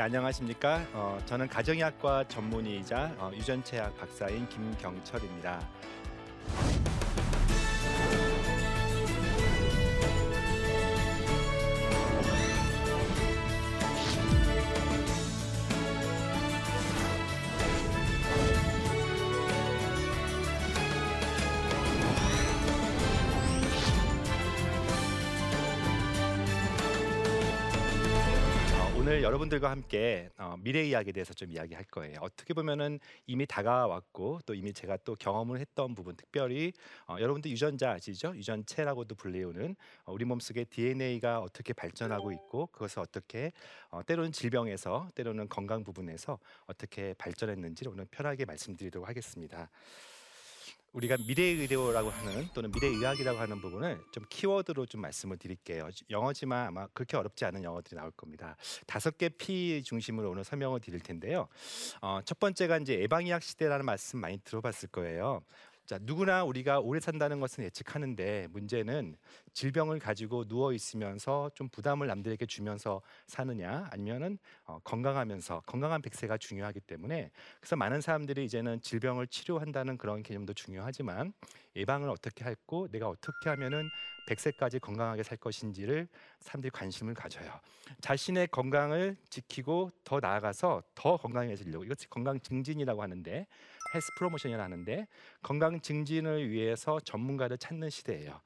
네, 안녕하십니까. 어, 저는 가정의학과 전문의이자 어, 유전체학 박사인 김경철입니다. 오늘 여러분들과 함께 어, 미래 이야기에 대해서 좀 이야기할 거예요. 어떻게 보면은 이미 다가왔고 또 이미 제가 또 경험을 했던 부분, 특별히 어, 여러분들 유전자 아시죠? 유전체라고도 불리우는 어, 우리 몸속의 DNA가 어떻게 발전하고 있고 그것을 어떻게 어, 때로는 질병에서 때로는 건강 부분에서 어떻게 발전했는지를 오늘 편하게 말씀드리도록 하겠습니다. 우리가 미래 의료라고 하는 또는 미래 의학이라고 하는 부분을 좀 키워드로 좀 말씀을 드릴게요. 영어지만 아마 그렇게 어렵지 않은 영어들이 나올 겁니다. 다섯 개 P 중심으로 오늘 설명을 드릴 텐데요. 어, 첫 번째가 이제 예방의학 시대라는 말씀 많이 들어봤을 거예요. 자, 누구나 우리가 오래 산다는 것은 예측하는데 문제는 질병을 가지고 누워 있으면서 좀 부담을 남들에게 주면서 사느냐 아니면은 어, 건강하면서 건강한 백세가 중요하기 때문에 그래서 많은 사람들이 이제는 질병을 치료한다는 그런 개념도 중요하지만 예방을 어떻게 할고 내가 어떻게 하면은 100세까지 건강하게 살 것인지를 사람들이 관심을 가져요. 자신의 건강을 지키고 더 나아가서 더 건강해지려고 이것이 건강 증진이라고 하는데 헬스 프로모션이라고 하는데 건강 증진을 위해서 전문가를 찾는 시대예요.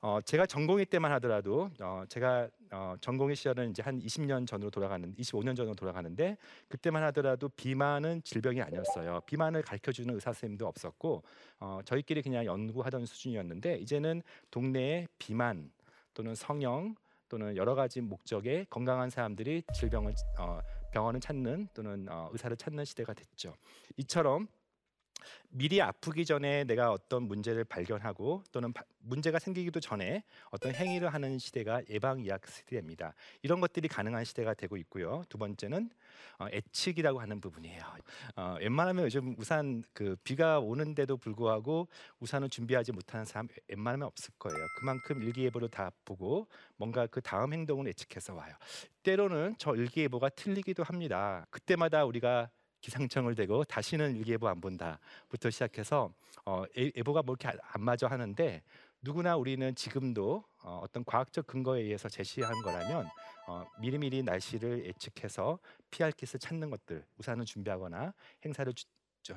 어, 제가 전공의 때만 하더라도 어, 제가 어, 전공의 시절은 이제 한 20년 전으로 돌아가는 25년 전으로 돌아가는데 그때만 하더라도 비만은 질병이 아니었어요. 비만을 가르쳐 주는 의사 선생님도 없었고 어, 저희끼리 그냥 연구하던 수준이었는데 이제는 동네에 비만 또는 성형 또는 여러 가지 목적의 건강한 사람들이 질병을 어, 병원을 찾는 또는 어, 의사를 찾는 시대가 됐죠. 이처럼 미리 아프기 전에 내가 어떤 문제를 발견하고 또는 바, 문제가 생기기도 전에 어떤 행위를 하는 시대가 예방의학 시대입니다. 이런 것들이 가능한 시대가 되고 있고요. 두 번째는 어, 예측이라고 하는 부분이에요. 어, 웬만하면 요즘 우산 그 비가 오는데도 불구하고 우산을 준비하지 못하는 사람 웬만하면 없을 거예요. 그만큼 일기예보를 다 보고 뭔가 그 다음 행동을 예측해서 와요. 때로는 저 일기예보가 틀리기도 합니다. 그때마다 우리가 기상청을 대고 다시는 일기예보 안 본다부터 시작해서 어, 예보가 뭐 이렇게 안 맞아 하는데 누구나 우리는 지금도 어, 어떤 과학적 근거에 의해서 제시한 거라면 어, 미리미리 날씨를 예측해서 피할 kit을 찾는 것들 우산을 준비하거나 행사를 주,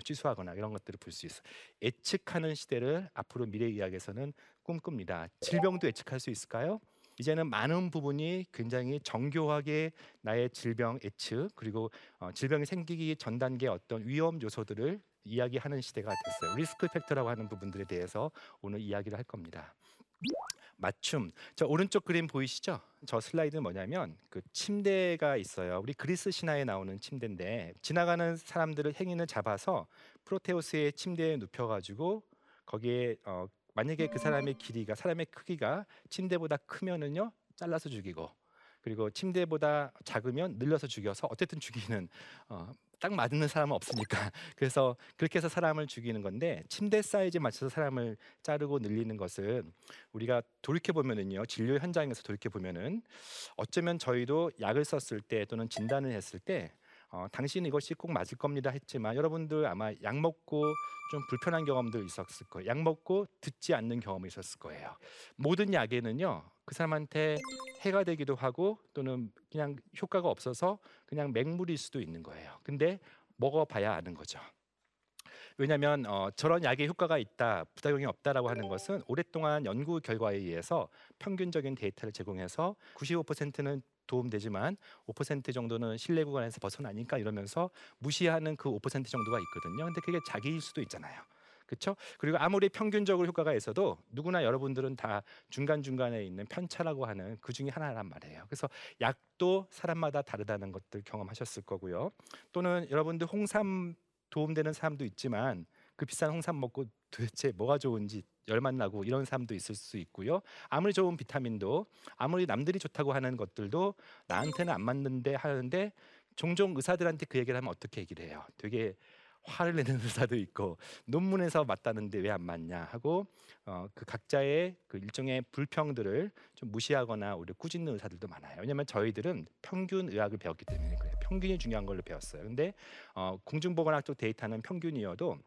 취소하거나 이런 것들을 볼 수 있어. 예측하는 시대를 앞으로 미래의학에서는 꿈꿉니다. 질병도 예측할 수 있을까요? 이제는 많은 부분이 굉장히 정교하게 나의 질병 예측 그리고 어, 질병이 생기기 전 단계 어떤 위험 요소들을 이야기하는 시대가 됐어요. 리스크 팩터라고 하는 부분들에 대해서 오늘 이야기를 할 겁니다. 맞춤. 저 오른쪽 그림 보이시죠? 저 슬라이드는 뭐냐면 그 침대가 있어요. 우리 그리스 신화에 나오는 침대인데 지나가는 사람들을 행인을 잡아서 프로테우스의 침대에 눕혀 가지고 거기에 어, 만약에 그 사람의 길이가 사람의 크기가 침대보다 크면은요 잘라서 죽이고 그리고 침대보다 작으면 늘려서 죽여서 어쨌든 죽이는 어, 딱 맞는 사람은 없으니까. 그래서 그렇게 해서 사람을 죽이는 건데 침대 사이즈에 맞춰서 사람을 자르고 늘리는 것은 우리가 돌이켜 보면은요 진료 현장에서 돌이켜 보면은 어쩌면 저희도 약을 썼을 때 또는 진단을 했을 때 어, 당신 이것이 꼭 맞을 겁니다 했지만 여러분들 아마 약 먹고 좀 불편한 경험들 있었을 거예요. 약 먹고 듣지 않는 경험이 있었을 거예요. 모든 약에는요 그 사람한테 해가 되기도 하고 또는 그냥 효과가 없어서 그냥 맹물일 수도 있는 거예요. 근데 먹어봐야 아는 거죠. 왜냐하면 어, 저런 약의 효과가 있다, 부작용이 없다라고 하는 것은 오랫동안 연구 결과에 의해서 평균적인 데이터를 제공해서 95%는 도움되지만 5% 정도는 신뢰 구간에서 벗어나니까 이러면서 무시하는 그 5% 정도가 있거든요. 근데 그게 자기일 수도 있잖아요. 그렇죠? 그리고 아무리 평균적으로 효과가 있어도 누구나 여러분들은 다 중간 중간에 있는 편차라고 하는 그 중에 하나란 말이에요. 그래서 약도 사람마다 다르다는 것들 경험하셨을 거고요. 또는 여러분들 홍삼 도움되는 사람도 있지만 그 비싼 홍삼 먹고 도대체 뭐가 좋은지 열만 나고 이런 사람도 있을 수 있고요. 아무리 좋은 비타민도 아무리 남들이 좋다고 하는 것들도 나한테는 안 맞는데 하는데 종종 의사들한테 그 얘기를 하면 어떻게 얘기를 해요? 되게 화를 내는 의사도 있고 논문에서 맞다는데 왜 안 맞냐 하고 어, 그 각자의 그 일종의 불평들을 좀 무시하거나 오히려 꾸짖는 의사들도 많아요. 왜냐하면 저희들은 평균 의학을 배웠기 때문에 그래요. 평균이 중요한 걸로 배웠어요. 근데 어, 공중보건학 쪽 데이터는 평균이어도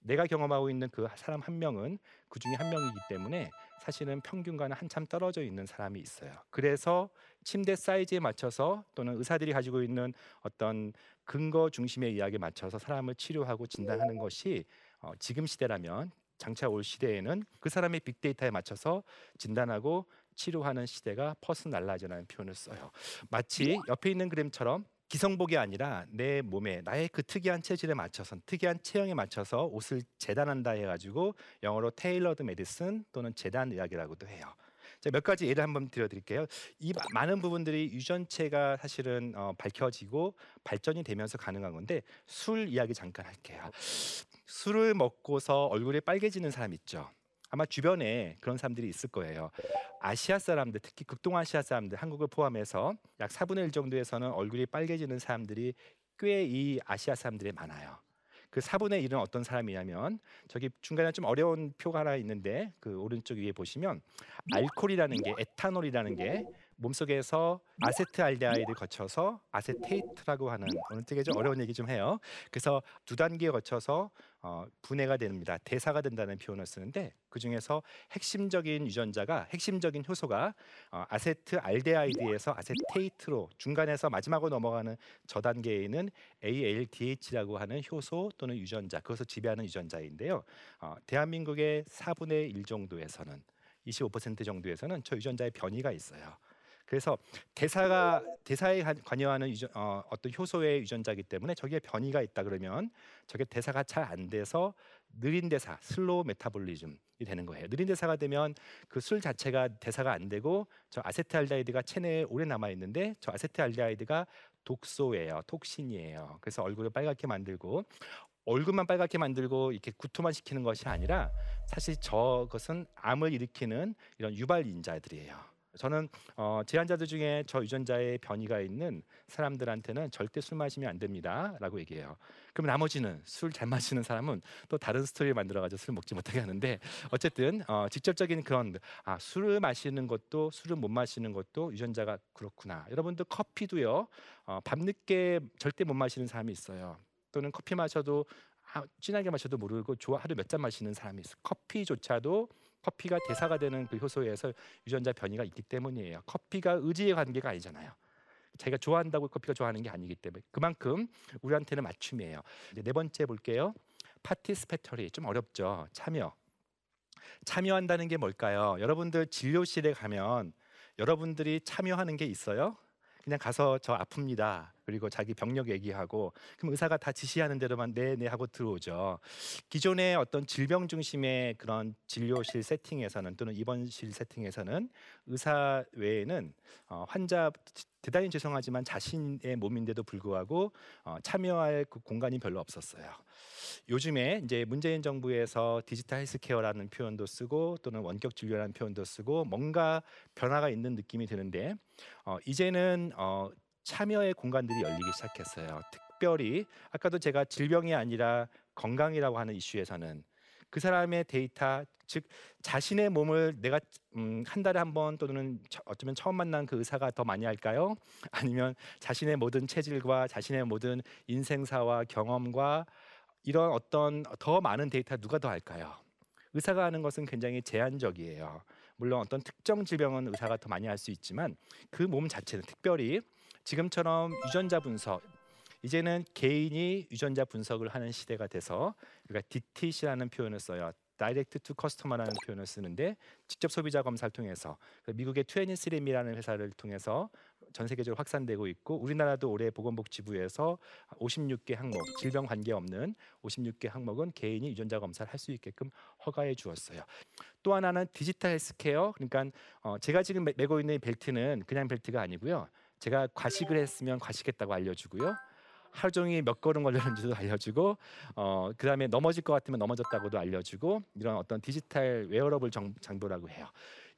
내가 경험하고 있는 그 사람 한 명은 그 중에 한 명이기 때문에 사실은 평균과는 한참 떨어져 있는 사람이 있어요. 그래서 침대 사이즈에 맞춰서 또는 의사들이 가지고 있는 어떤 근거 중심의 이야기에 맞춰서 사람을 치료하고 진단하는 것이 어, 지금 시대라면 장차 올 시대에는 그 사람의 빅데이터에 맞춰서 진단하고 치료하는 시대가 personalize라는 표현을 써요. 마치 옆에 있는 그림처럼 기성복이 아니라 내 몸에 나의 그 특이한 체질에 맞춰서 특이한 체형에 맞춰서 옷을 재단한다 해가지고 영어로 테일러드 메디슨 또는 재단 의학이라고도 해요. 자, 몇 가지 예를 한번 드려드릴게요. 이 많은 부분들이 유전체가 사실은 어, 밝혀지고 발전이 되면서 가능한 건데 술 이야기 잠깐 할게요. 술을 먹고서 얼굴이 빨개지는 사람 있죠. 아마 주변에 그런 사람들이 있을 거예요. 아시아 사람들, 특히 극동아시아 사람들, 한국을 포함해서 약 4분의 1 정도에서는 얼굴이 빨개지는 사람들이 꽤 이 아시아 사람들이 많아요. 그 4분의 1은 어떤 사람이냐면 저기 중간에 좀 어려운 표가 하나 있는데 그 오른쪽 위에 보시면 알코올이라는 게 에탄올이라는 게 몸속에서 아세트알데하이드 거쳐서 아세테이트라고 하는 오늘 되게 좀 어려운 얘기 좀 해요. 그래서 두 단계에 거쳐서 어, 분해가 됩니다. 대사가 된다는 표현을 쓰는데 그 중에서 핵심적인 유전자가 핵심적인 효소가 어, 아세트알데하이드에서 아세테이트로 중간에서 마지막으로 넘어가는 저 단계에는 ALDH라고 하는 효소 또는 유전자 그것을 지배하는 유전자인데요. 어, 대한민국의 4분의 1 정도에서는 25% 정도에서는 저 유전자의 변이가 있어요. 그래서 대사가 대사에 관여하는 유전, 어, 어떤 효소의 유전자이기 때문에 저기에 변이가 있다 그러면 저게 대사가 잘 안 돼서 느린 대사, slow metabolism이 되는 거예요. 느린 대사가 되면 그 술 자체가 대사가 안 되고 저 아세트알데히드가 체내에 오래 남아 있는데 저 아세트알데히드가 독소예요, toxin이에요. 그래서 얼굴을 빨갛게 만들고 얼굴만 빨갛게 만들고 이렇게 구토만 시키는 것이 아니라 사실 저것은 암을 일으키는 이런 유발 인자들이에요. 저는 어, 제 환자들 중에 저 유전자의 변이가 있는 사람들한테는 절대 술 마시면 안 됩니다라고 얘기해요. 그럼 나머지는 술 잘 마시는 사람은 또 다른 스토리를 만들어가지고 술 먹지 못하게 하는데 어쨌든 어, 직접적인 그런 아 술을 마시는 것도 술을 못 마시는 것도 유전자가 그렇구나. 여러분들 커피도요 어, 밤늦게 절대 못 마시는 사람이 있어요. 또는 커피 마셔도 아, 진하게 마셔도 모르고 좋아 하루 몇 잔 마시는 사람이 있어. 커피조차도 커피가 대사가 되는 그 효소에서 유전자 변이가 있기 때문이에요. 커피가 의지의 관계가 아니잖아요. 자기가 좋아한다고 커피가 좋아하는 게 아니기 때문에 그만큼 우리한테는 맞춤이에요. 이제 네 번째 볼게요. 파티스페터리 좀 어렵죠. 참여. 참여한다는 게 뭘까요? 여러분들 진료실에 가면 여러분들이 참여하는 게 있어요? 그냥 가서 저 아픕니다. 그리고 자기 병력 얘기하고 그럼 의사가 다 지시하는 대로만 네네 네 하고 들어오죠. 기존의 어떤 질병 중심의 그런 진료실 세팅에서는 또는 입원실 세팅에서는 의사 외에는 어, 환자 대단히 죄송하지만 자신의 몸인데도 불구하고 어, 참여할 그 공간이 별로 없었어요. 요즘에 이제 문재인 정부에서 디지털 헬스케어라는 표현도 쓰고 또는 원격 진료라는 표현도 쓰고 뭔가 변화가 있는 느낌이 드는데 어, 이제는 어, 참여의 공간들이 열리기 시작했어요. 특별히 아까도 제가 질병이 아니라 건강이라고 하는 이슈에서는 그 사람의 데이터 즉 자신의 몸을 내가 음, 한 달에 한 번 또는 어쩌면 처음 만난 그 의사가 더 많이 할까요? 아니면 자신의 모든 체질과 자신의 모든 인생사와 경험과 이런 어떤 더 많은 데이터 누가 더 할까요? 의사가 하는 것은 굉장히 제한적이에요. 물론 어떤 특정 질병은 의사가 더 많이 할 수 있지만 그 몸 자체는 특별히 지금처럼 유전자 분석 이제는 개인이 유전자 분석을 하는 시대가 돼서 우리가 DTC라는 표현을 써요. direct to customer라는 표현을 쓰는데 직접 소비자 검사를 통해서 그 미국의 23andMe라는 회사를 통해서 전 세계적으로 확산되고 있고 우리나라도 올해 보건복지부에서 56개 항목 질병 관계 없는 56개 항목은 개인이 유전자 검사를 할 수 있게끔 허가해 주었어요. 또 하나는 디지털 헬스케어 그러니까 어 제가 지금 메고 있는 벨트는 그냥 벨트가 아니고요. 제가 과식을 했으면 과식했다고 알려주고요. 하루 종일 몇 걸음 걸었는지도 알려주고 어, 그다음에 넘어질 것 같으면 넘어졌다고도 알려주고 이런 어떤 디지털 웨어러블 정, 장비라고 해요.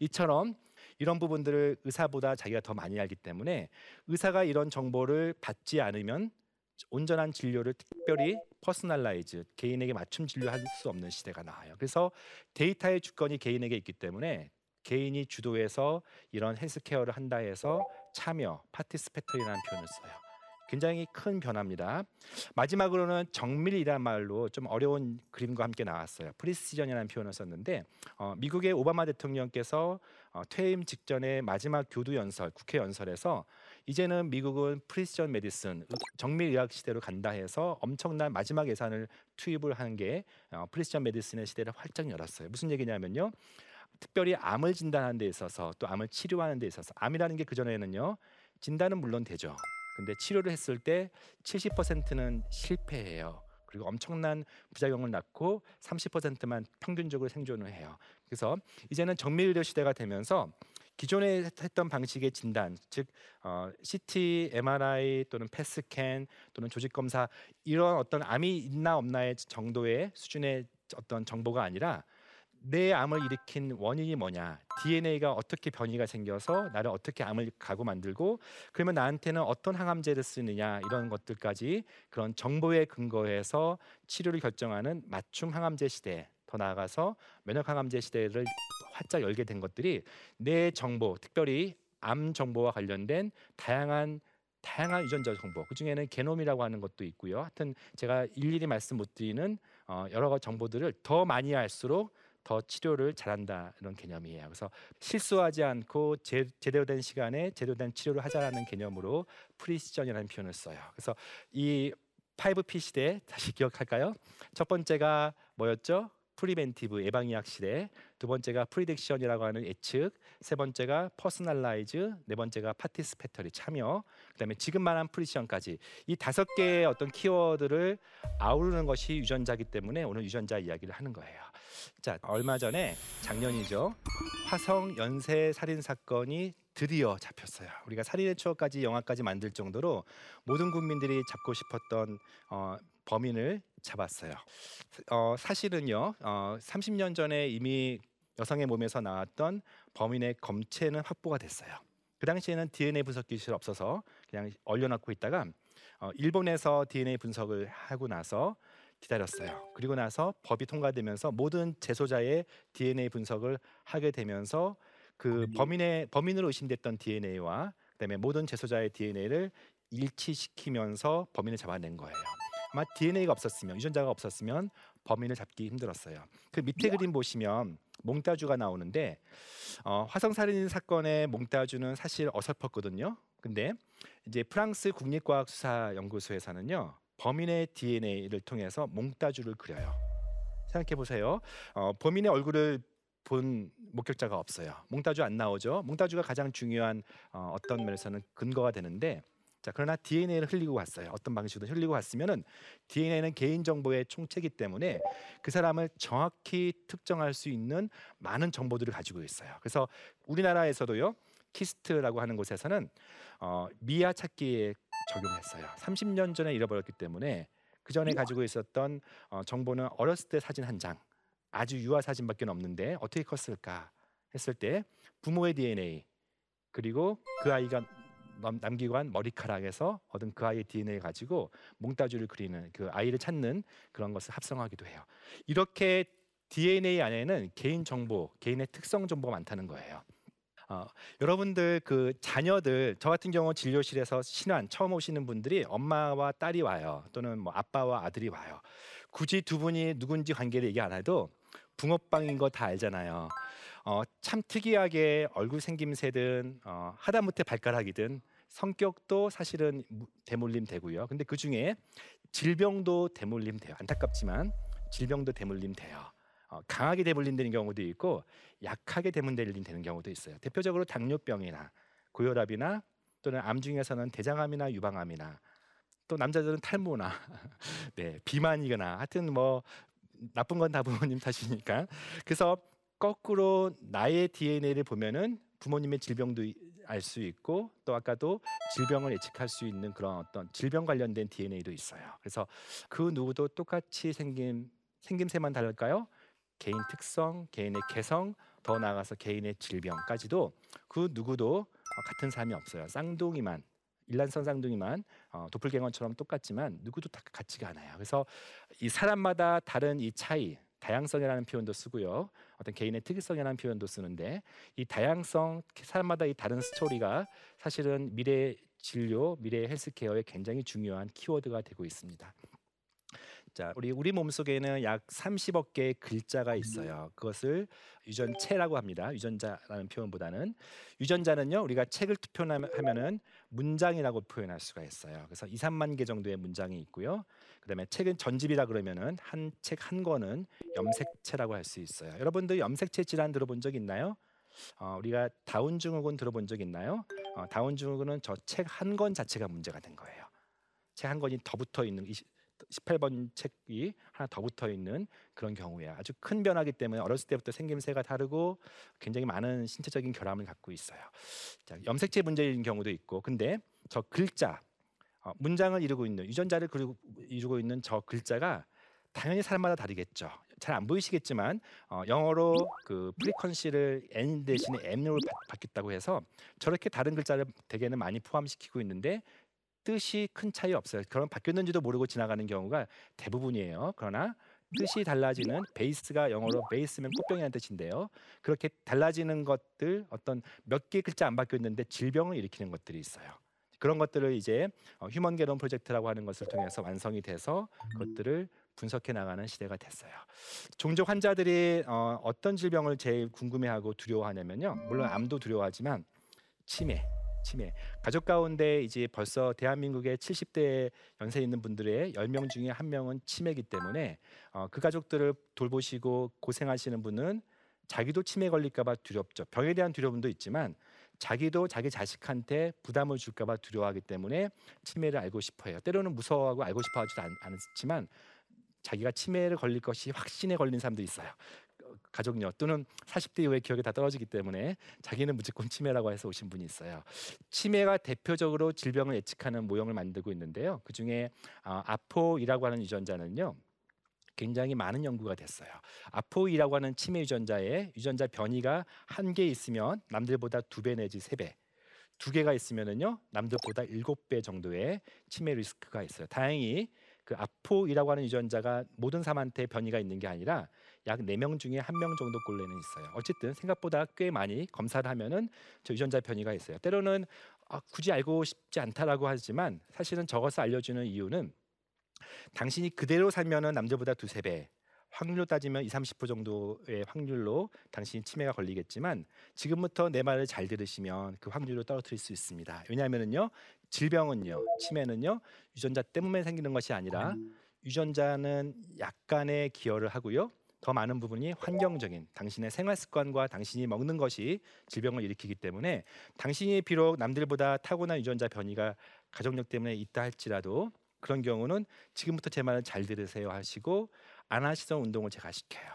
이처럼 이런 부분들을 의사보다 자기가 더 많이 알기 때문에 의사가 이런 정보를 받지 않으면 온전한 진료를 특별히 personalize 개인에게 맞춤 진료할 수 없는 시대가 나와요. 그래서 데이터의 주권이 개인에게 있기 때문에 개인이 주도해서 이런 healthcare를 한다 해서 참여, participatory라는 표현을 써요. 굉장히 큰 변화입니다. 마지막으로는 정밀이란 말로 좀 어려운 그림과 함께 나왔어요. precision이라는 표현을 썼는데 어, 미국의 오바마 대통령께서 어, 퇴임 직전에 마지막 교두 연설, 국회 연설에서 이제는 미국은 precision medicine, 정밀 의학 시대로 간다 해서 엄청난 마지막 예산을 투입을 하는 게 어, 프리시전 메디슨의 시대를 활짝 열었어요. 무슨 얘기냐면요. 특별히 암을 진단하는 데 있어서 또 암을 치료하는 데 있어서 암이라는 게 그전에는요. 진단은 물론 되죠. 근데 치료를 했을 때 70%는 실패해요. 그리고 엄청난 부작용을 낳고 30%만 평균적으로 생존을 해요. 그래서 이제는 정밀의료 시대가 되면서 기존에 했던 방식의 진단, 즉 어, CT, MRI 또는 패스캔 또는 조직 검사 이런 어떤 암이 있나 없나의 정도의 수준의 어떤 정보가 아니라 내 암을 일으킨 원인이 뭐냐 DNA가 어떻게 변이가 생겨서 나를 어떻게 암을 가고 만들고 그러면 나한테는 어떤 항암제를 쓰느냐 이런 것들까지 그런 정보에 근거해서 치료를 결정하는 맞춤 항암제 시대 더 나아가서 면역 항암제 시대를 활짝 열게 된 것들이 내 정보 특별히 암 정보와 관련된 다양한 다양한 유전자 정보 그 중에는 게놈이라고 하는 것도 있고요. 하여튼 제가 일일이 말씀 못 드리는 어, 여러 가지 정보들을 더 많이 할수록 더 치료를 잘한다 이런 개념이에요. 그래서 실수하지 않고 제, 제대로 된 시간에 제대로 된 치료를 하자라는 개념으로 precision이라는 표현을 써요. 그래서 이 5P 시대 다시 기억할까요? 첫 번째가 뭐였죠? preventive 예방의학 시대, 두 번째가 prediction이라고 하는 예측, 세 번째가 personalize, 네 번째가 participatory 참여, 그다음에 지금 말한 precision까지 이 다섯 개의 어떤 키워드를 아우르는 것이 유전자기 때문에 오늘 유전자 이야기를 하는 거예요. 자, 얼마 전에 작년이죠. 화성 연쇄 살인 사건이 드디어 잡혔어요. 우리가 살인의 추억까지 영화까지 만들 정도로 모든 국민들이 잡고 싶었던 어, 범인을 잡았어요. 어, 사실은요, 어, 30년 전에 이미 여성의 몸에서 나왔던 범인의 검체는 확보가 됐어요. 그 당시에는 DNA 분석 기술이 없어서 그냥 얼려놓고 있다가 어, 일본에서 DNA 분석을 하고 나서 기다렸어요. 그리고 나서 법이 통과되면서 모든 재소자의 DNA 분석을 하게 되면서 그 범인의 범인으로 의심됐던 DNA와 그다음에 모든 재소자의 DNA를 일치시키면서 범인을 잡아낸 거예요. 아마 DNA가 없었으면 유전자가 없었으면 범인을 잡기 힘들었어요. 그 밑에 그림 보시면 몽따주가 나오는데 어, 화성 살인 사건의 몽따주는 사실 어설펐거든요. 근데 이제 프랑스 국립과학수사연구소에서는요 범인의 DNA를 통해서 몽따주를 그려요. 생각해 보세요. 어, 범인의 얼굴을 본 목격자가 없어요. 몽따주 안 나오죠. 몽따주가 가장 중요한 어, 어떤 면에서는 근거가 되는데 자 그러나 DNA를 흘리고 갔어요. 어떤 방식으로 흘리고 갔으면은 DNA는 개인 정보의 총체이기 때문에 그 사람을 정확히 특정할 수 있는 많은 정보들을 가지고 있어요. 그래서 우리나라에서도요 KIST라고 하는 곳에서는 어, 미아 찾기에 적용했어요. 30년 전에 잃어버렸기 때문에 그 전에 가지고 있었던 어, 정보는 어렸을 때 사진 한 장, 아주 유아 사진밖에 없는데 어떻게 컸을까 했을 때 부모의 DNA 그리고 그 아이가 남기고 한 머리카락에서 얻은 그 아이의 DNA 가지고 몽따주를 그리는 그 아이를 찾는 그런 것을 합성하기도 해요. 이렇게 DNA 안에는 개인 정보, 개인의 특성 정보가 많다는 거예요. 어, 여러분들 그 자녀들 저 같은 경우 진료실에서 신환 처음 오시는 분들이 엄마와 딸이 와요 또는 뭐 아빠와 아들이 와요 굳이 두 분이 누군지 관계를 얘기 안 해도 붕어빵인 거 다 알잖아요 어, 참 특이하게 얼굴 생김새든 어, 하다못해 발가락이든 성격도 사실은 대물림 되고요. 근데 그 중에 질병도 대물림 돼요. 안타깝지만 질병도 대물림 돼요. 어, 강하게 대물림되는 경우도 있고 약하게 대물림되는 경우도 있어요. 대표적으로 당뇨병이나 고혈압이나 또는 암 중에서는 대장암이나 유방암이나 또 남자들은 탈모나 네, 비만이거나 하여튼 뭐 나쁜 건 다 부모님 탓이니까. 그래서 거꾸로 나의 DNA를 보면은 부모님의 질병도 알 수 있고 또 아까도 질병을 예측할 수 있는 그런 어떤 질병 관련된 DNA도 있어요. 그래서 그 누구도 똑같이 생긴 생김새만 다를까요? 개인 특성, 개인의 개성, 더 나아가서 개인의 질병까지도 그 누구도 같은 사람이 없어요. 쌍둥이만 일란성 쌍둥이만 어, 도플갱어처럼 똑같지만 누구도 다 같지가 않아요. 그래서 이 사람마다 다른 이 차이, 다양성이라는 표현도 쓰고요. 어떤 개인의 특이성이라는 표현도 쓰는데 이 다양성, 사람마다 이 다른 스토리가 사실은 미래 진료, 미래 헬스케어에 굉장히 중요한 키워드가 되고 있습니다. 자, 우리 우리 몸 속에는 약 30억 개의 글자가 있어요. 그것을 유전체라고 합니다. 유전자라는 표현보다는 유전자는요. 우리가 책을 투표하면은 문장이라고 표현할 수가 있어요. 그래서 2, 3만 개 정도의 문장이 있고요. 그다음에 책은 전집이라 그러면은 한책한 권은 염색체라고 할 수 있어요. 여러분들 염색체 질환 들어본 적 있나요? 어, 우리가 다운 증후군 들어본 적 있나요? 어, 다운 증후군은 저 책 한 권 자체가 문제가 된 거예요. 책 한 권이 더 붙어 있는 18번 책이 하나 더 붙어 있는 그런 경우야. 아주 큰 변화기 때문에 어렸을 때부터 생김새가 다르고 굉장히 많은 신체적인 결함을 갖고 있어요. 자, 염색체 문제인 경우도 있고, 근데 저 글자 어, 문장을 이루고 있는 유전자를 그리고 이루고 있는 저 글자가 당연히 사람마다 다르겠죠. 잘 안 보이시겠지만 어, 영어로 그 프리퀀시를 n 대신에 m으로 바 뀌었다고 해서 저렇게 다른 글자를 대개는 많이 포함시키고 있는데 뜻이 큰 차이 없어요. 그럼 바뀌었는지도 모르고 지나가는 경우가 대부분이에요. 그러나 뜻이 달라지는 베이스가 영어로 베이스면 꽃병이라는 뜻인데요. 그렇게 달라지는 것들 어떤 몇 개 글자 안 바뀌었는데 질병을 일으키는 것들이 있어요. 그런 것들을 이제 어, 휴먼 게롬 프로젝트라고 하는 것을 통해서 완성이 돼서 그것들을 분석해 나가는 시대가 됐어요. 종종 환자들이 어, 어떤 질병을 제일 궁금해하고 두려워하냐면요. 물론 암도 두려워하지만 치매, 치매. 가족 가운데 이제 벌써 대한민국의 70대 연세 있는 분들의 10명 중에 한 명은 치매이기 때문에 어, 그 가족들을 돌보시고 고생하시는 분은 자기도 치매 걸릴까봐 두렵죠. 병에 대한 두려움도 있지만 자기도 자기 자식한테 부담을 줄까봐 두려워하기 때문에 치매를 알고 싶어해요. 때로는 무서워하고 알고 싶어하지도 않지만 자기가 치매를 걸릴 것이 확신에 걸린 사람도 있어요. 가족력 또는 40대 이후에 기억이 다 떨어지기 때문에 자기는 무조건 치매라고 해서 오신 분이 있어요. 치매가 대표적으로 질병을 예측하는 모형을 만들고 있는데요. 그 중에 어, 아포이라고 하는 유전자는요. 굉장히 많은 연구가 됐어요. 아포이라고 하는 치매 유전자에 유전자 변이가 한 개 있으면 남들보다 두 배 내지 세 배, 두 개가 있으면은요 남들보다 일곱 배 정도의 치매 리스크가 있어요. 다행히 그 아포이라고 하는 유전자가 모든 사람한테 변이가 있는 게 아니라 약네명 중에 한명 정도 꼴레는 있어요. 어쨌든 생각보다 꽤 많이 검사를 하면은 저 유전자 변이가 있어요. 때로는 아, 굳이 알고 싶지 않다라고 하지만 사실은 저것을 알려주는 이유는 당신이 그대로 살면은 남들보다 두세 배 확률로 따지면 20, 30% 정도의 확률로 당신이 치매가 걸리겠지만 지금부터 내 말을 잘 들으시면 그 확률을 떨어뜨릴 수 있습니다. 왜냐하면은요 질병은요 치매는요 유전자 때문에 생기는 것이 아니라 유전자는 약간의 기여를 하고요 더 많은 부분이 환경적인 당신의 생활 습관과 당신이 먹는 것이 질병을 일으키기 때문에 당신이 비록 남들보다 타고난 유전자 변이가 가족력 때문에 있다 할지라도 그런 경우는 지금부터 제 말을 잘 들으세요 하시고 안 하시던 운동을 제가 시켜요.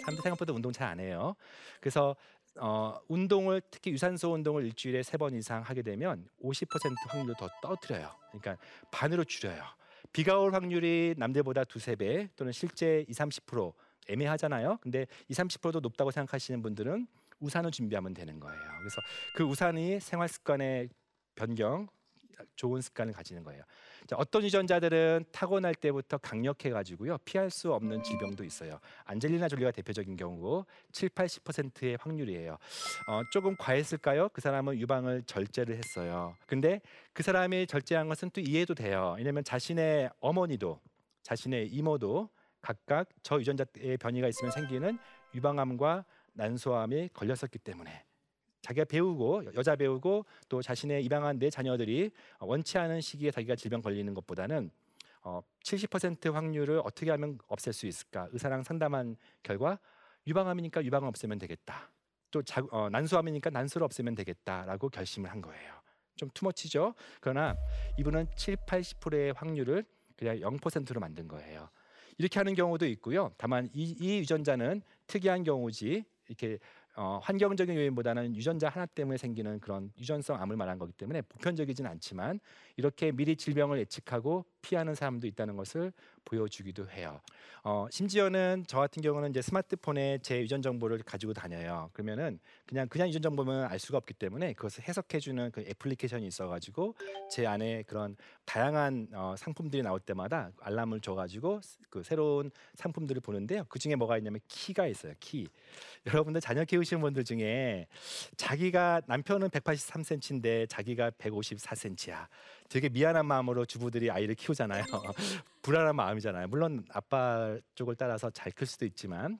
사람들 생각보다 운동 잘 안 해요. 그래서 어, 운동을 특히 유산소 운동을 일주일에 세 번 이상 하게 되면 50% 확률을 더 떨어뜨려요. 그러니까 반으로 줄여요. 비가 올 확률이 남들보다 두세 배 또는 실제 2, 30% 애매하잖아요. 근데 2, 30%도 높다고 생각하시는 분들은 우산을 준비하면 되는 거예요. 그래서 그 우산이 생활 습관의 변경, 좋은 습관을 가지는 거예요. 자, 어떤 유전자들은 타고날 때부터 강력해 가지고요. 피할 수 없는 질병도 있어요. 안젤리나 졸리가 대표적인 경우고 7, 80%의 확률이에요. 어, 조금 과했을까요? 그 사람은 유방을 절제를 했어요. 근데 그 사람이 절제한 것은 또 이해도 돼요. 왜냐면 자신의 어머니도 자신의 이모도 각각 저 유전자의 변이가 있으면 생기는 유방암과 난소암이 걸렸었기 때문에 자기가 배우고 여자 배우고 또 자신의 입양한 내 자녀들이 원치 않은 시기에 자기가 질병 걸리는 것보다는 어, 70% 확률을 어떻게 하면 없앨 수 있을까? 의사랑 상담한 결과 유방암이니까 유방을 없애면 되겠다. 또 자, 어, 난소암이니까 난소를 없애면 되겠다라고 결심을 한 거예요. 좀 투머치죠. 그러나 이분은 7, 80%의 확률을 그냥 0%로 만든 거예요. 이렇게 하는 경우도 있고요. 다만 이, 이 유전자는 특이한 경우지 이렇게 어, 환경적인 요인보다는 유전자 하나 때문에 생기는 그런 유전성 암을 말한 거기 때문에 보편적이진 않지만 이렇게 미리 질병을 예측하고 피하는 사람도 있다는 것을 보여주기도 해요. 어, 심지어는 저 같은 경우는 이제 스마트폰에 제 유전 정보를 가지고 다녀요. 그러면은 그냥 그냥 유전 정보면 알 수가 없기 때문에 그것을 해석해주는 그 애플리케이션이 있어가지고 제 안에 그런 다양한 어, 상품들이 나올 때마다 알람을 줘가지고 그 새로운 상품들을 보는데요. 그 중에 뭐가 있냐면 키가 있어요. 키. 여러분들 자녀 키우 키우시는 분들 중에 자기가 남편은 183cm인데 자기가 154cm야. 되게 미안한 마음으로 주부들이 아이를 키우잖아요. 불안한 마음 이잖아요. 물론 아빠 쪽을 따라서 잘 클 수도 있지만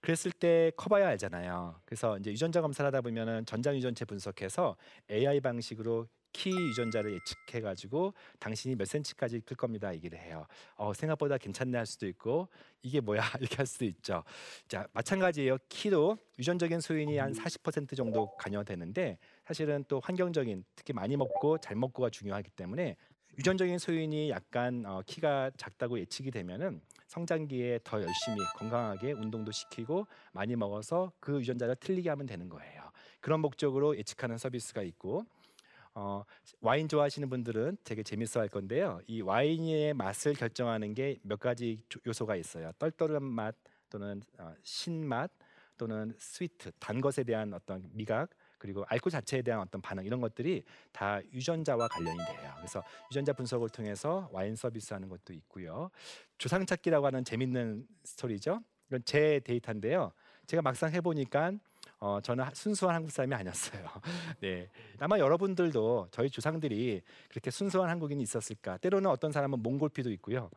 그랬을 때 커봐야 알잖아요. 그래서 이제 유전자 검사를 하다 보면은 전장 유전체 분석해서 AI 방식으로 키 유전자를 예측해 가지고 당신이 몇 센치까지 클 겁니다 얘기를 해요. 어, 생각보다 괜찮네 할 수도 있고 이게 뭐야 이렇게 할 수도 있죠. 자 마찬가지예요. 키도 유전적인 소인이 한 40% 정도 관여되는데 사실은 또 환경적인 특히 많이 먹고 잘 먹고가 중요하기 때문에 유전적인 소인이 약간 어, 키가 작다고 예측이 되면은 성장기에 더 열심히 건강하게 운동도 시키고 많이 먹어서 그 유전자를 틀리게 하면 되는 거예요. 그런 목적으로 예측하는 서비스가 있고 어, 와인 좋아하시는 분들은 되게 재밌어 할 건데요. 이 와인의 맛을 결정하는 게 몇 가지 요소가 있어요. 떨떠름한 맛 또는 어, 신맛 또는 스위트 단 것에 대한 어떤 미각 그리고 알코올 자체에 대한 어떤 반응 이런 것들이 다 유전자와 관련이 돼요. 그래서 유전자 분석을 통해서 와인 서비스하는 것도 있고요. 조상 찾기라고 하는 재밌는 스토리죠. 이건 제 데이터인데요. 제가 막상 해보니까 어, 저는 순수한 한국 사람이 아니었어요. 네, 아마 여러분들도 저희 조상들이 그렇게 순수한 한국인이 있었을까? 때로는 어떤 사람은 몽골 피도 있고요.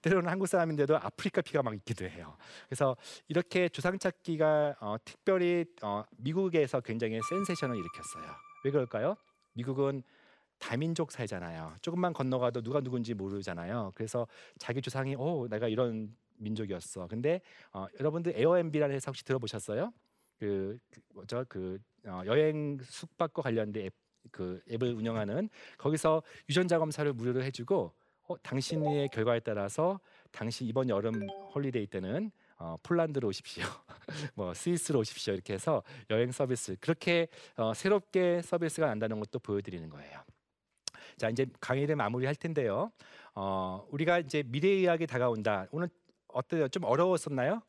때로는 한국 사람인데도 아프리카 피가 막 있기도 해요. 그래서 이렇게 조상 찾기가 어, 특별히 어, 미국에서 굉장히 센세션을 일으켰어요. 왜 그럴까요? 미국은 다민족 사회잖아요. 조금만 건너가도 누가 누군지 모르잖아요. 그래서 자기 조상이 오 내가 이런 민족이었어. 근데 어, 여러분들 에어엠비라는 회사 혹시 들어보셨어요? 그, 그 뭐죠 그 어, 여행 숙박과 관련된 앱, 그 앱을 운영하는 거기서 유전자 검사를 무료로 해주고 어, 당신의 결과에 따라서 당신 이번 여름 holiday 때는 어, 폴란드로 오십시오, 뭐 스위스로 오십시오 이렇게 해서 여행 서비스 그렇게 어, 새롭게 서비스가 난다는 것도 보여드리는 거예요. 자 이제 강의를 마무리할 텐데요. 어, 우리가 이제 미래 의학이 다가온다. 오늘 어때요? 좀 어려웠었나요?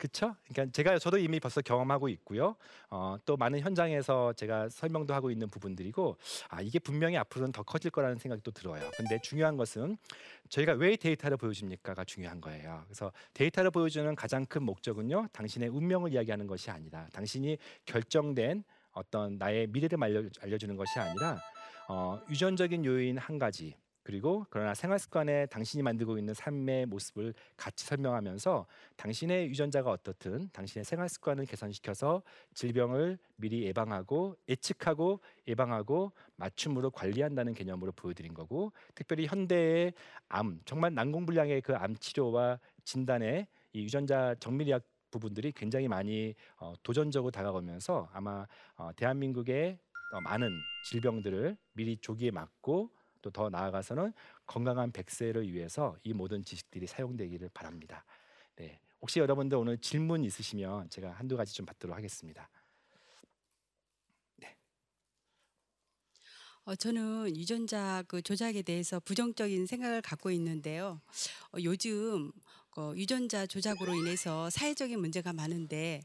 그렇죠? 그러니까 제가 저도 이미 벌써 경험하고 있고요. 어, 또 많은 현장에서 제가 설명도 하고 있는 부분들이고 아 이게 분명히 앞으로는 더 커질 거라는 생각도 들어요. 근데 중요한 것은 저희가 왜 데이터를 보여줍니까가 중요한 거예요. 그래서 데이터를 보여주는 가장 큰 목적은요, 당신의 운명을 이야기하는 것이 아니라 당신이 결정된 어떤 나의 미래를 알려, 알려주는 것이 아니라 어, 유전적인 요인 한 가지 그리고 그러나 생활 습관에 당신이 만들고 있는 삶의 모습을 같이 설명하면서 당신의 유전자가 어떻든 당신의 생활 습관을 개선시켜서 질병을 미리 예방하고 예측하고 예방하고 맞춤으로 관리한다는 개념으로 보여드린 거고 특별히 현대의 암 정말 난공불량의 그 암 치료와 진단에 이 유전자 정밀의학 부분들이 굉장히 많이 어, 도전적으로 다가오면서 아마 어, 대한민국의 어, 많은 질병들을 미리 조기에 막고 또 더 나아가서는 건강한 백세를 위해서 이 모든 지식들이 사용되기를 바랍니다. 네. 혹시 여러분들 오늘 질문 있으시면 제가 한두 가지 좀 받도록 하겠습니다. 네. 어, 저는 유전자 그 조작에 대해서 부정적인 생각을 갖고 있는데요. 어, 요즘 어, 유전자 조작으로 인해서 사회적인 문제가 많은데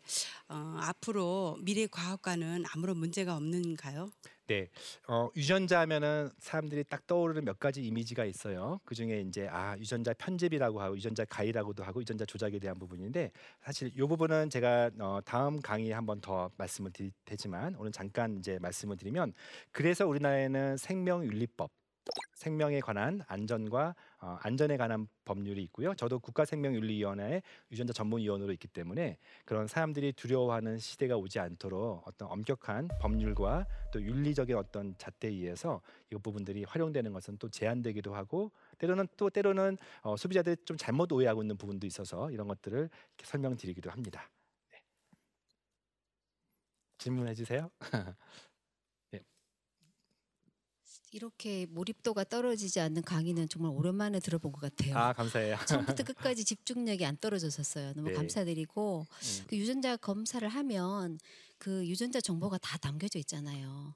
어, 앞으로 미래 과학과는 아무런 문제가 없는가요? 네, 어, 유전자 하면은 사람들이 딱 떠오르는 몇 가지 이미지가 있어요. 그 중에 이제 아 유전자 편집이라고 하고 유전자 가위라고도 하고 유전자 조작에 대한 부분인데 사실 이 부분은 제가 어, 다음 강의에 한번 더 말씀을 드릴 테지만 오늘 잠깐 이제 말씀을 드리면 그래서 우리나라에는 생명윤리법 생명에 관한 안전과 어, 안전에 관한 법률이 있고요. 저도 국가생명윤리위원회 유전자 전문위원으로 있기 때문에 그런 사람들이 두려워하는 시대가 오지 않도록 어떤 엄격한 법률과 또 윤리적인 어떤 잣대에 의해서 이 부분들이 활용되는 것은 또 제한되기도 하고 때로는 또 때로는 어, 소비자들이 좀 잘못 오해하고 있는 부분도 있어서 이런 것들을 설명드리기도 합니다. 네. 질문해 주세요. 이렇게 몰입도가 떨어지지 않는 강의는 정말 오랜만에 들어본 것 같아요. 아 감사해요. 처음부터 끝까지 집중력이 안 떨어졌었어요. 너무 네. 감사드리고 음. 그 유전자 검사를 하면 그 유전자 정보가 다 담겨져 있잖아요.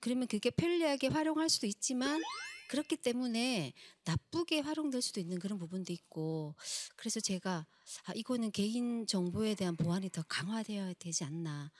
그러면 그게 편리하게 활용할 수도 있지만 그렇기 때문에 나쁘게 활용될 수도 있는 그런 부분도 있고 그래서 제가 아, 이거는 개인 정보에 대한 보안이 더 강화되어야 되지 않나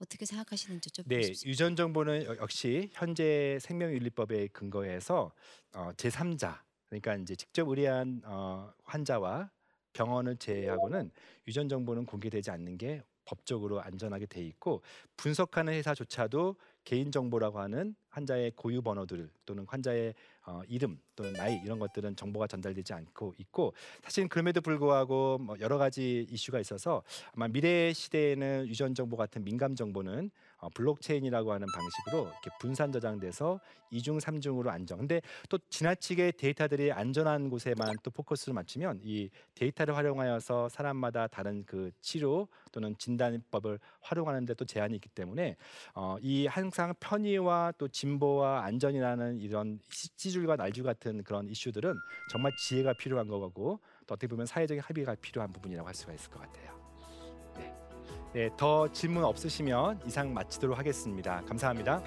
어떻게 생각하시는지 좀 네, 유전 정보는 역시 현재 생명윤리법에 근거해서 어, 제3자 그러니까 이제 직접 의뢰한 어, 환자와 병원을 제외하고는 유전 정보는 공개되지 않는 게 법적으로 안전하게 돼 있고 분석하는 회사조차도 개인 정보라고 하는 환자의 고유 번호들 또는 환자의 어, 이름 또는 나이 이런 것들은 정보가 전달되지 않고 있고 사실 그럼에도 불구하고 뭐 여러 가지 이슈가 있어서 아마 미래 시대에는 유전 정보 같은 민감 정보는 어, 블록체인이라고 하는 방식으로 이렇게 분산 저장돼서 이중 삼중으로 안정. 근데 또 지나치게 데이터들이 안전한 곳에만 또 포커스를 맞추면 이 데이터를 활용하여서 사람마다 다른 그 치료 또는 진단법을 활용하는데 또 제한이 있기 때문에 어, 이 항상 편의와 또 진보와 안전이라는 이런 씨줄과 날줄 같은 그런 이슈들은 정말 지혜가 필요한 거고 또 어떻게 보면 사회적인 합의가 필요한 부분이라고 할 수가 있을 것 같아요. 네. 네, 더 질문 없으시면 이상 마치도록 하겠습니다. 감사합니다.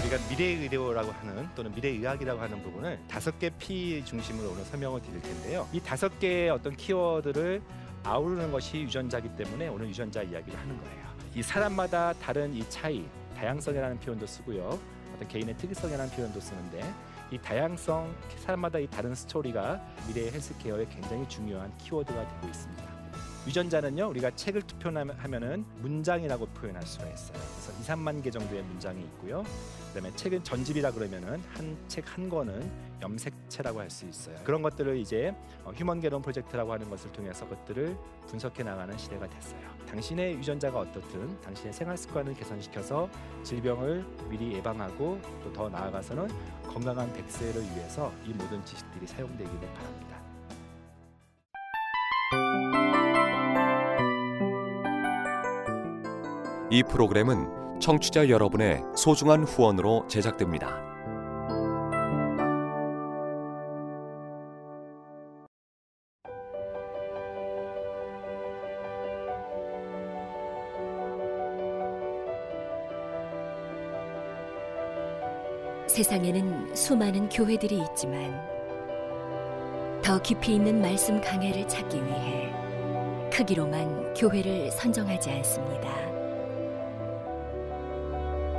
우리가 미래의료라고 하는 또는 미래의학이라고 하는 부분을 다섯 개 P 중심으로 오늘 설명을 드릴 텐데요. 이 다섯 개의 어떤 키워드를 아우르는 것이 유전자기 때문에 오늘 유전자 이야기를 하는 거예요. 이 사람마다 다른 이 차이, 다양성이라는 표현도 쓰고요. 어떤 개인의 특이성이라는 표현도 쓰는데 이 다양성, 사람마다 이 다른 스토리가 미래의 헬스케어에 굉장히 중요한 키워드가 되고 있습니다. 유전자는요 우리가 책을 투표하면은 문장이라고 표현할 수가 있어요. 그래서 2, 3만 개 정도의 문장이 있고요. 그다음에 책은 전집이라 그러면은 한 책한 권은 염색체라고 할 수 있어요. 그런 것들을 이제 어, 휴먼 게놈 프로젝트라고 하는 것을 통해서 것들을 분석해 나가는 시대가 됐어요. 당신의 유전자가 어떻든 당신의 생활 습관을 개선시켜서 질병을 미리 예방하고 또 더 나아가서는 건강한 백세를 위해서 이 모든 지식들이 사용되기를 바랍니다. 이 프로그램은 청취자 여러분의 소중한 후원으로 제작됩니다. 세상에는 수많은 교회들이 있지만 더 깊이 있는 말씀 강해를 찾기 위해 크기로만 교회를 선정하지 않습니다.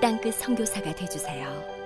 땅끝 선교사가 되주세요.